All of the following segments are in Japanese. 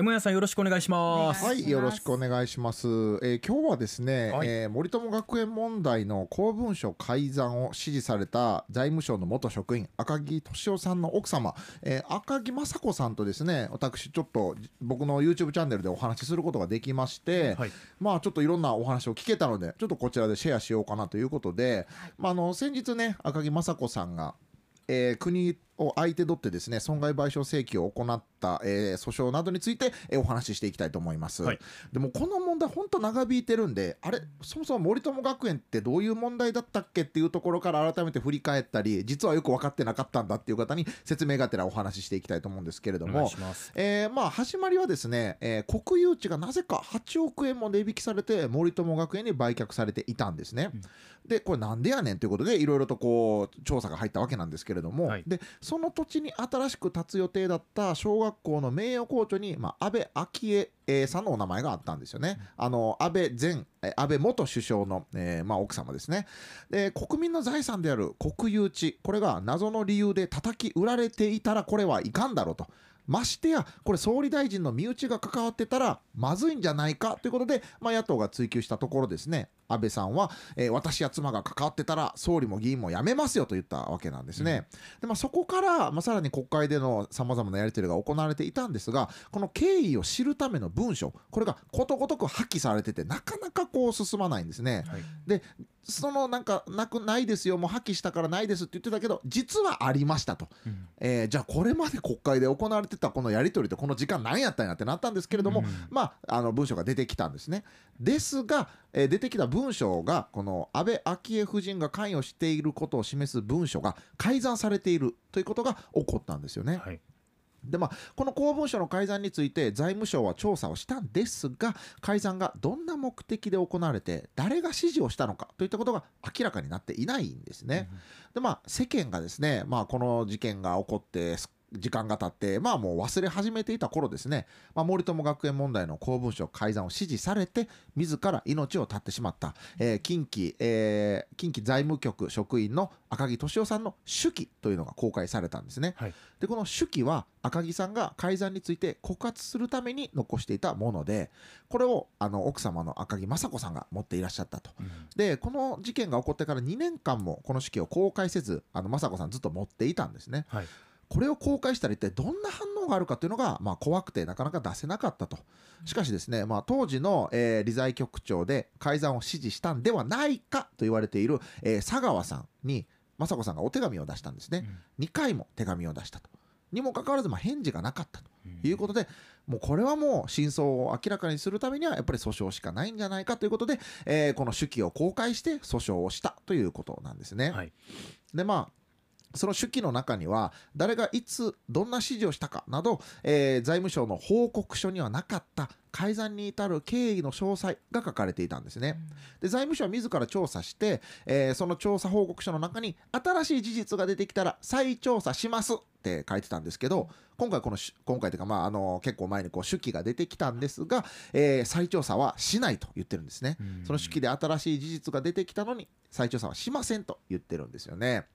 M 屋さんよろしくお願いします。はい、よろしくお願いします。えー今日はですね、はいえー森友学園問題の公文書改ざんを指示された財務省の元職員赤木俊夫さんの奥様、えー赤木雅子さんとですね、私ちょっと僕の YouTube チャンネルでお話しすることができまして、はいまあちょっといろんなお話を聞けたので、ちょっとこちらでシェアしようかなということで、まああの先日ね、赤木雅子さんがえー国を相手取ってですね損害賠償請求を行った、えー訴訟などについて、えーお話ししていきたいと思います、はいでもこの問題本当長引いてるんであれそもそも森友学園ってどういう問題だったっけっていうところから改めて振り返ったり実はよく分かってなかったんだっていう方に説明がてらお話ししていきたいと思うんですけれども。えーまあ始まりはですね、えー国有地がなぜか8億円も値引きされて森友学園に売却されていたんですね。うんでこれなんでやねんということでいろいろとこう調査が入ったわけなんですけれども、はいでその土地に新しく建つ予定だった小学校の名誉校長に、まあ、安倍昭恵えーさんのお名前があったんですよね。あの安倍前えー安倍元首相の、えーまあ、奥様ですね。で国民の財産である国有地これが謎の理由で叩き売られていたらこれはいかんだろうと。ましてやこれ総理大臣の身内が関わってたらまずいんじゃないかということで、まあ、野党が追及したところですね。安倍さんは、えー私や妻が関わってたら総理も議員も辞めますよと言ったわけなんですね。でまあ、そこから、まあ、さらに国会でのさまざまなやり取りが行われていたんですがこの経緯を知るための文書これがことごとく破棄されててなかなかこう進まないんですね。はい。でそのなんかなくないですよもう破棄したからないですって言ってたけど実はありましたと、うん。えーじゃあこれまで国会で行われてたこのやり取りとこの時間何やったんやってなったんですけれども、うんまああの文書が出てきたんですねですが、えー出てきた文書がこの安倍昭恵夫人が関与していることを示す文書が改ざんされているということが起こったんですよね。はい。でまあ、この公文書の改ざんについて財務省は調査をしたんですが改ざんがどんな目的で行われて誰が指示をしたのかといったことが明らか。になっていないんですね。でまあ世間がですね、まあ、この事件が起こってす時間が経ってまあもう忘れ始めていた頃ですね、まあ、森友学園問題の公文書改ざんを指示されて自ら命を絶ってしまった、えー近畿、えー近畿財務局職員の赤木俊夫さんの手記というのが公開されたんですね。はい。でこの手記は赤木さんが改ざんについて告発するために残していたものでこれをあの奥様の赤木雅子さんが持っていらっしゃったと。うんでこの事件が起こってから2年間もこの手記を公開せずあの雅子さんずっと持っていたんですね。はい。これを公開したら一体どんな反応があるかというのが、まあ、怖くてなかなか出せなかったと。しかしですね、まあ、当時の、えー理財局長で改ざんを指示したんではないかと言われている、えー佐川さんに雅子さんがお手紙を出したんですね。2回も手紙を出したと。にもかかわらず、まあ、返事がなかったということで、もうこれはもう真相を明らかにするためにはやっぱり訴訟しかないんじゃないかということで、えーこの手記を公開して訴訟をしたということなんですね。はい。でまあその手記の中には誰がいつどんな指示をしたかなど、えー財務省の報告書にはなかった改ざんに至る経緯の詳細が書かれていたんですね。で財務省は自ら調査して、えーその調査報告書の中に新しい事実が出てきたら再調査しますって書いてたんですけど今回このし今回というか、まあ、あの結構前にこう手記が出てきたんですが、えー再調査はしないと言ってるんですね。うんその手記で新しい事実が出てきたのに再調査はしませんと言ってるんですよね。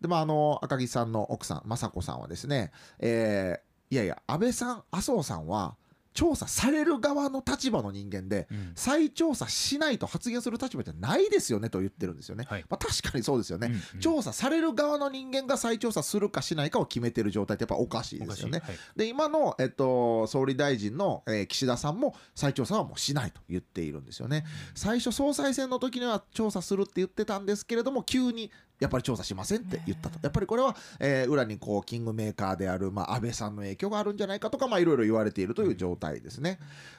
でまああの赤木さんの奥さん雅子さんはですね、えーいやいや安倍さん麻生さんは調査される側の立場の人間でうん再調査しないと発言する立場じゃないですよねと言ってるんですよね。はい。まあ、確かにそうですよね。うんうん調査される側の人間が再調査するかしないかを決めてる状態ってやっぱおかしいおかしい。ですよね。はい。で今の、えっと、総理大臣の、えー岸田さんも再調査はもうしないと言っているんですよね。最初総裁選の時には調査するって言ってたんですけれども急にやっぱり調査しませんって言ったと。やっぱりこれは、えー裏にこうキングメーカーである、まあ、安倍さんの影響があるんじゃないかとかまあいろいろ言われているという状態ですね。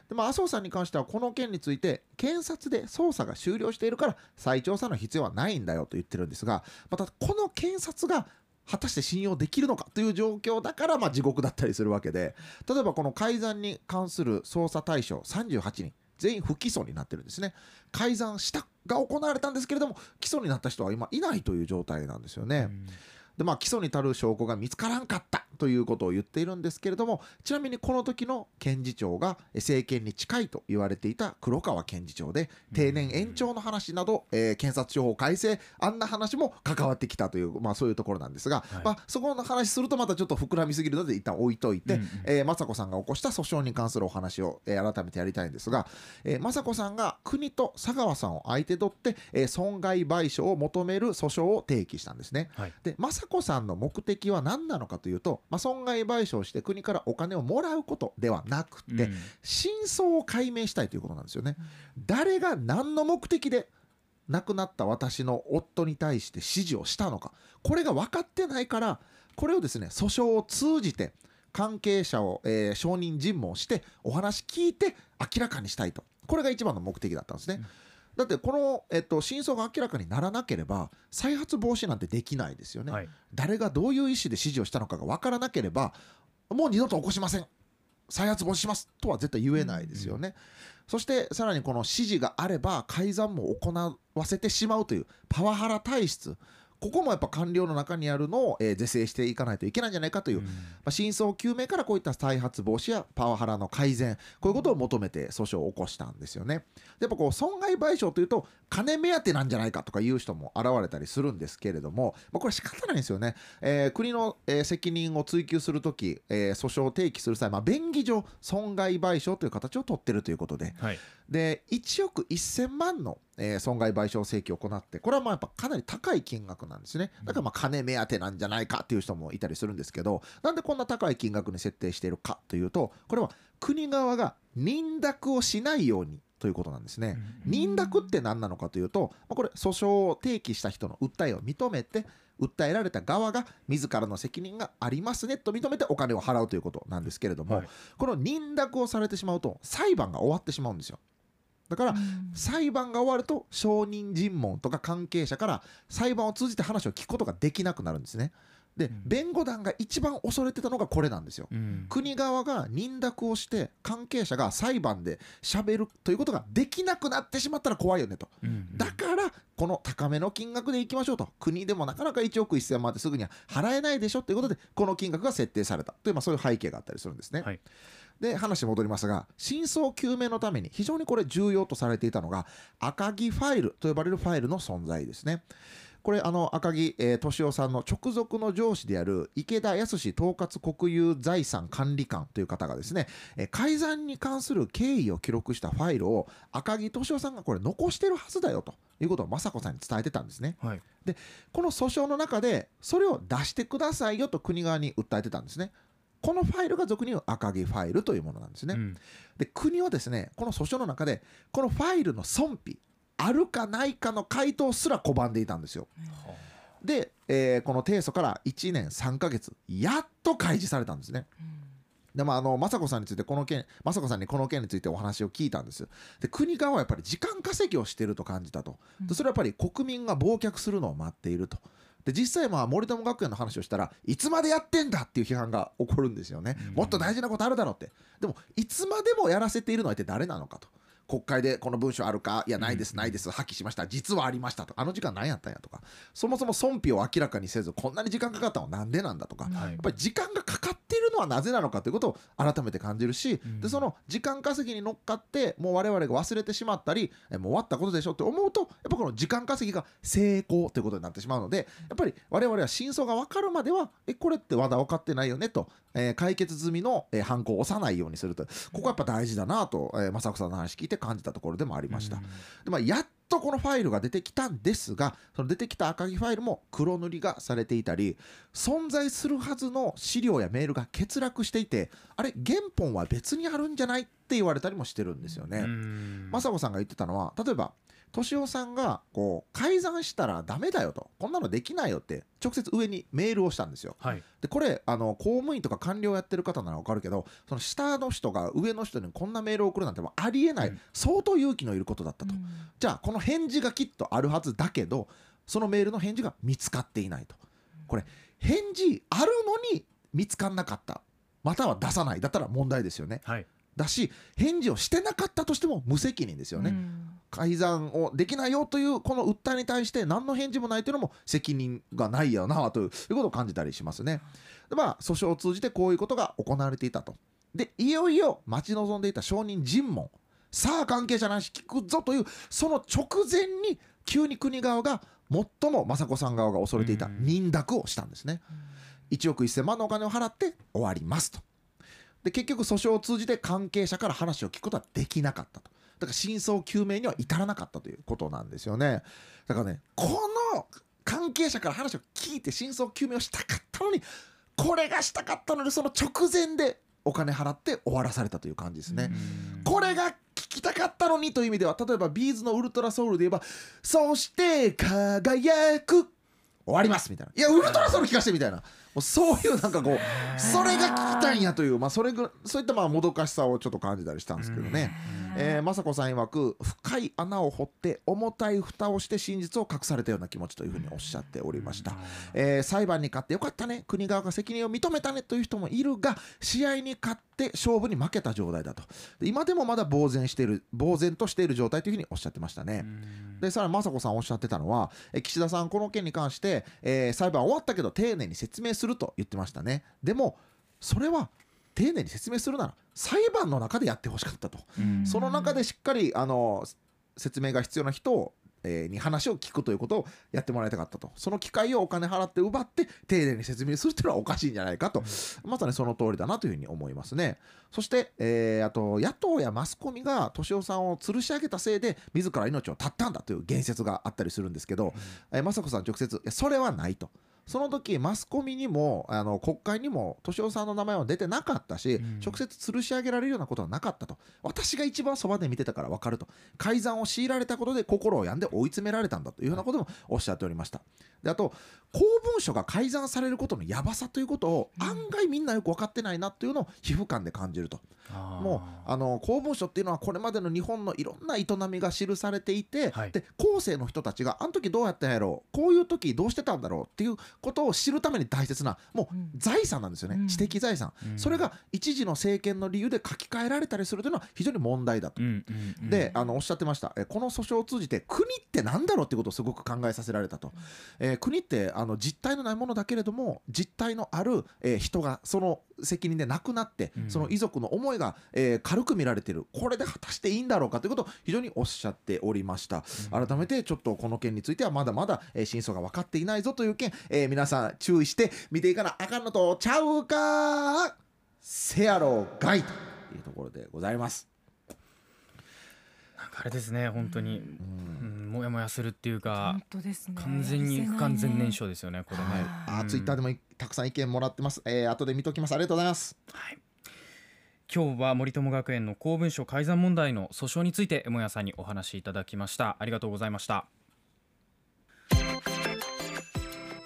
でまあ、麻生さんに関してはこの件について検察で捜査が終了しているから再調査の必要はないんだよと言ってるんですがまたこの検察が果たして信用できるのかという状況だからまあ地獄だったりするわけで例えばこの改ざんに関する捜査対象38人全員不起訴になってるんですね。改ざんしたが行われたんですけれども起訴になった人は今いないという状態なんですよね。でまあ起訴に足る証拠が見つからんかったということを言っているんですけれどもちなみにこの時の検事長がえ政権に近いと言われていた黒川検事長で定年延長の話など、えー検察庁法改正あんな話も関わってきたという、まあ、そういうところなんですが、はい。まあ、そこの話するとまたちょっと膨らみすぎるので一旦置いといて、うんうん。えー雅子さんが起こした訴訟に関するお話を、えー改めてやりたいんですが、えー雅子さんが国と佐川さんを相手取って、えー損害賠償を求める訴訟を提起したんですね。はい。で雅子さんの目的は何なのかというと、まあ、損害賠償して国からお金をもらうことではなくて、うん真相を解明したいということなんですよね。誰が何の目的で亡くなった私の夫に対して指示をしたのかこれが分かってないからこれをですね訴訟を通じて関係者を、えー証人尋問してお話聞いて明らかにしたいとこれが一番の目的だったんですね。だってこの、えっと、真相が明らかにならなければ再発防止なんてできないですよね。はい。誰がどういう意思で指示をしたのかが分からなければもう二度と起こしません。再発防止しますとは絶対言えないですよね、そしてさらにこの指示があれば改ざんも行わせてしまうというパワハラ体質ここもやっぱ官僚の中にあるのを、えー是正していかないといけないんじゃないかという、うんまあ、真相究明からこういった再発防止やパワハラの改善こういうことを求めて訴訟を起こしたんですよね。でやっぱこう損害賠償というと金目当てなんじゃないかとかいう人も現れたりするんですけれども、まあ、これ仕方ないんですよね。えー国の、えー責任を追及するとき、えー訴訟を提起する際、まあ、便宜上損害賠償という形を取ってるということではいで1億1000万の、えー損害賠償請求を行ってこれはまあやっぱかなり高い金額なんですねだからまあ金目当てなんじゃないかっていう人もいたりするんですけどなんでこんな高い金額に設定しているかというとこれは国側が認諾をしないようにということなんですね。うん認諾って何なのかというと、まあこれ訴訟を提起した人の訴えを認めて訴えられた側が自らの責任がありますねと認めてお金を払うということなんですけれども、はいこの認諾をされてしまうと裁判が終わってしまうんですよ。だから裁判が終わると証人尋問とか関係者から裁判を通じて話を聞くことができなくなるんですね。でうん弁護団が一番恐れてたのがこれなんですよ。うん国側が認諾をして関係者が裁判で喋るということができなくなってしまったら怖いよねと。うんだからこの高めの金額でいきましょうと国でもなかなか1億1000万ってすぐには払えないでしょということでこの金額が設定されたという、まあ、そういう背景があったりするんですね。はいで話戻りますが真相究明のために非常にこれ重要とされていたのが赤木ファイルと呼ばれるファイルの存在ですね。これあの赤木、えー俊夫さんの直属の上司である池田康統括国有財産管理官という方がですね、えー改ざんに関する経緯を記録したファイルを赤木俊夫さんがこれ残してるはずだよということを雅子さんに伝えてたんですね。はいこの訴訟の中でそれを出してくださいよと国側に訴えてたんですね。このファイルが俗に言う赤木ファイルというものなんですね。うんで国はですねこの訴訟の中でこのファイルの損否あるかないかの回答すら拒んでいたんですよ。はで、えーこの提訴から1年3ヶ月やっと開示されたんですね。でもあの雅子さんについてこの件雅子さんにこの件についてお話を聞いたんですで国側はやっぱり時間稼ぎをしていると感じたとでそれはやっぱり国民が忘却するのを待っているとで実際まあ森友学園の話をしたらいつまでやってんだっていう批判が起こるんですよね。うん。もっと大事なことあるだろうって。でもいつまでもやらせているのは一体誰なのかと。国会でこの文書あるか？いやないですうん。ないです。破棄しました。実はありましたと。あの時間何やったんやとか。そもそも損否を明らかにせずこんなに時間かかったのはなんでなんだとか。はいやっぱり時間がかかっのはなぜなのかということを改めて感じるし、うんでその時間稼ぎに乗っかってもう我々が忘れてしまったりえもう終わったことでしょって思うとやっぱこの時間稼ぎが成功ということになってしまうのでやっぱり我々は真相が分かるまではえこれってまだ分かってないよねと、えー解決済みの、えー犯行を押さないようにするとここはやっぱ大事だなと、えー、正子さんの話聞いて感じたところでもありました。でまあ、やっとこのファイルが出てきたんですがその出てきた赤木ファイルも黒塗りがされていたり存在するはずの資料やメールが欠落していてあれ原本は別にあるんじゃないって言われたりもしてるんですよね。うん雅子さんが言ってたのは例えば敏夫さんがこう改ざんしたらダメだよと。こんなのできないよって直接上にメールをしたんですよ。はい。でこれあの公務員とか官僚やってる方なら分かるけどその下の人が上の人にこんなメールを送るなんてもうありえない、うん。相当勇気のいることだったと。じゃあこの返事がきっとあるはずだけどそのメールの返事が見つかっていないと。これ返事あるのに見つかんなかった。または出さない。だったら問題ですよね。はい。だし返事をしてなかったとしても無責任ですよね、改ざんをできないよというこの訴えに対して何の返事もないというのも責任がないよなということを感じたりしますね。でまあ訴訟を通じてこういうことが行われていたと。でいよいよ待ち望んでいた証人尋問さあ関係者の話聞くぞというその直前に急に国側が最も雅子さん側が恐れていた認諾をしたんですね。1億1000万のお金を払って終わりますと。で結局訴訟を通じて関係者から話を聞くことはできなかったと。だから真相究明には至らなかったということなんですよね。だからねこの関係者から話を聞いて真相究明をしたかったのにこれがしたかったのにその直前でお金払って終わらされたという感じですね。これが聞きたかったのにという意味では例えばビーズのウルトラソウルで言えば「そして輝く」終わりますみたいな「いやウルトラソウル聞かせて」みたいな。もうそういうなんかこうそれが聞きたいんやという、まあ、それぐそういったまあもどかしさをちょっと感じたりしたんですけどね。えー、雅子さん曰く深い穴を掘って重たい蓋をして真実を隠されたような気持ちというふうにおっしゃっておりました、えー、裁判に勝ってよかったね。国側が責任を認めたねという人もいるが試合に勝って勝負に負けた状態だと。今でもまだ呆然している呆然としている状態というふうにおっしゃってましたね。でさらに雅子さんおっしゃってたのはえ岸田さんこの件に関して、えー、裁判終わったけど丁寧に説明すると言ってましたね。でもそれは丁寧に説明するなら裁判の中でやってほしかったと、その中でしっかりあの説明が必要な人をえに話を聞くということをやってもらいたかったと。その機会をお金払って奪って丁寧に説明するっていうのはおかしいんじゃないかと、まさにその通りだなというふうに思いますね。そして、えー、あと野党やマスコミが敏夫さんを吊るし上げたせいで自ら命を絶ったんだという言説があったりするんですけど、うん、えー、雅子さん直接それはないとその時マスコミにもあの国会にも敏夫さんの名前は出てなかったし、うん、直接吊るし上げられるようなことはなかったと。私が一番そばで見てたから分かると。改ざんを強いられたことで心を病んで追い詰められたんだというようなこともおっしゃっておりました。であと公文書が改ざんされることのやばさということを案外みんなよく分かってないなというのを皮膚感で感じると、うん、もうあの公文書っていうのはこれまでの日本のいろんな営みが記されていて、はい、で後世の人たちがあの時どうやったんやろうこういう時どうしてたんだろうっていうことを知るために大切なもう財産なんですよね、うん、知的財産、うん、それが一時の政権の理由で書き換えられたりするというのは非常に問題だと、であのおっしゃってました。えこの訴訟を通じて国って何だろうっていうことをすごく考えさせられたと、えー、国ってあの実体のないものだけれども実体のある、えー、人がその責任で亡くなって、うん、その遺族の思いが、えー、軽く見られている。これで果たしていいんだろうかということを非常におっしゃっておりました、うん、改めてちょっとこの件についてはまだまだ、えー、真相が分かっていないぞという件、えー、皆さん注意して見ていかなあかんのとちゃうか？せやろがいというところでございます。なんかあれですね本当に、うん、もやもやするっていうか本当です、ね、完全に不完全燃焼ですよねこれね、はい、あツイッターでもたくさん意見もらってます、えー、後で見ときます。ありがとうございます、はい、今日は森友学園の公文書改ざん問題の訴訟についてもやさんにお話しいただきました。ありがとうございました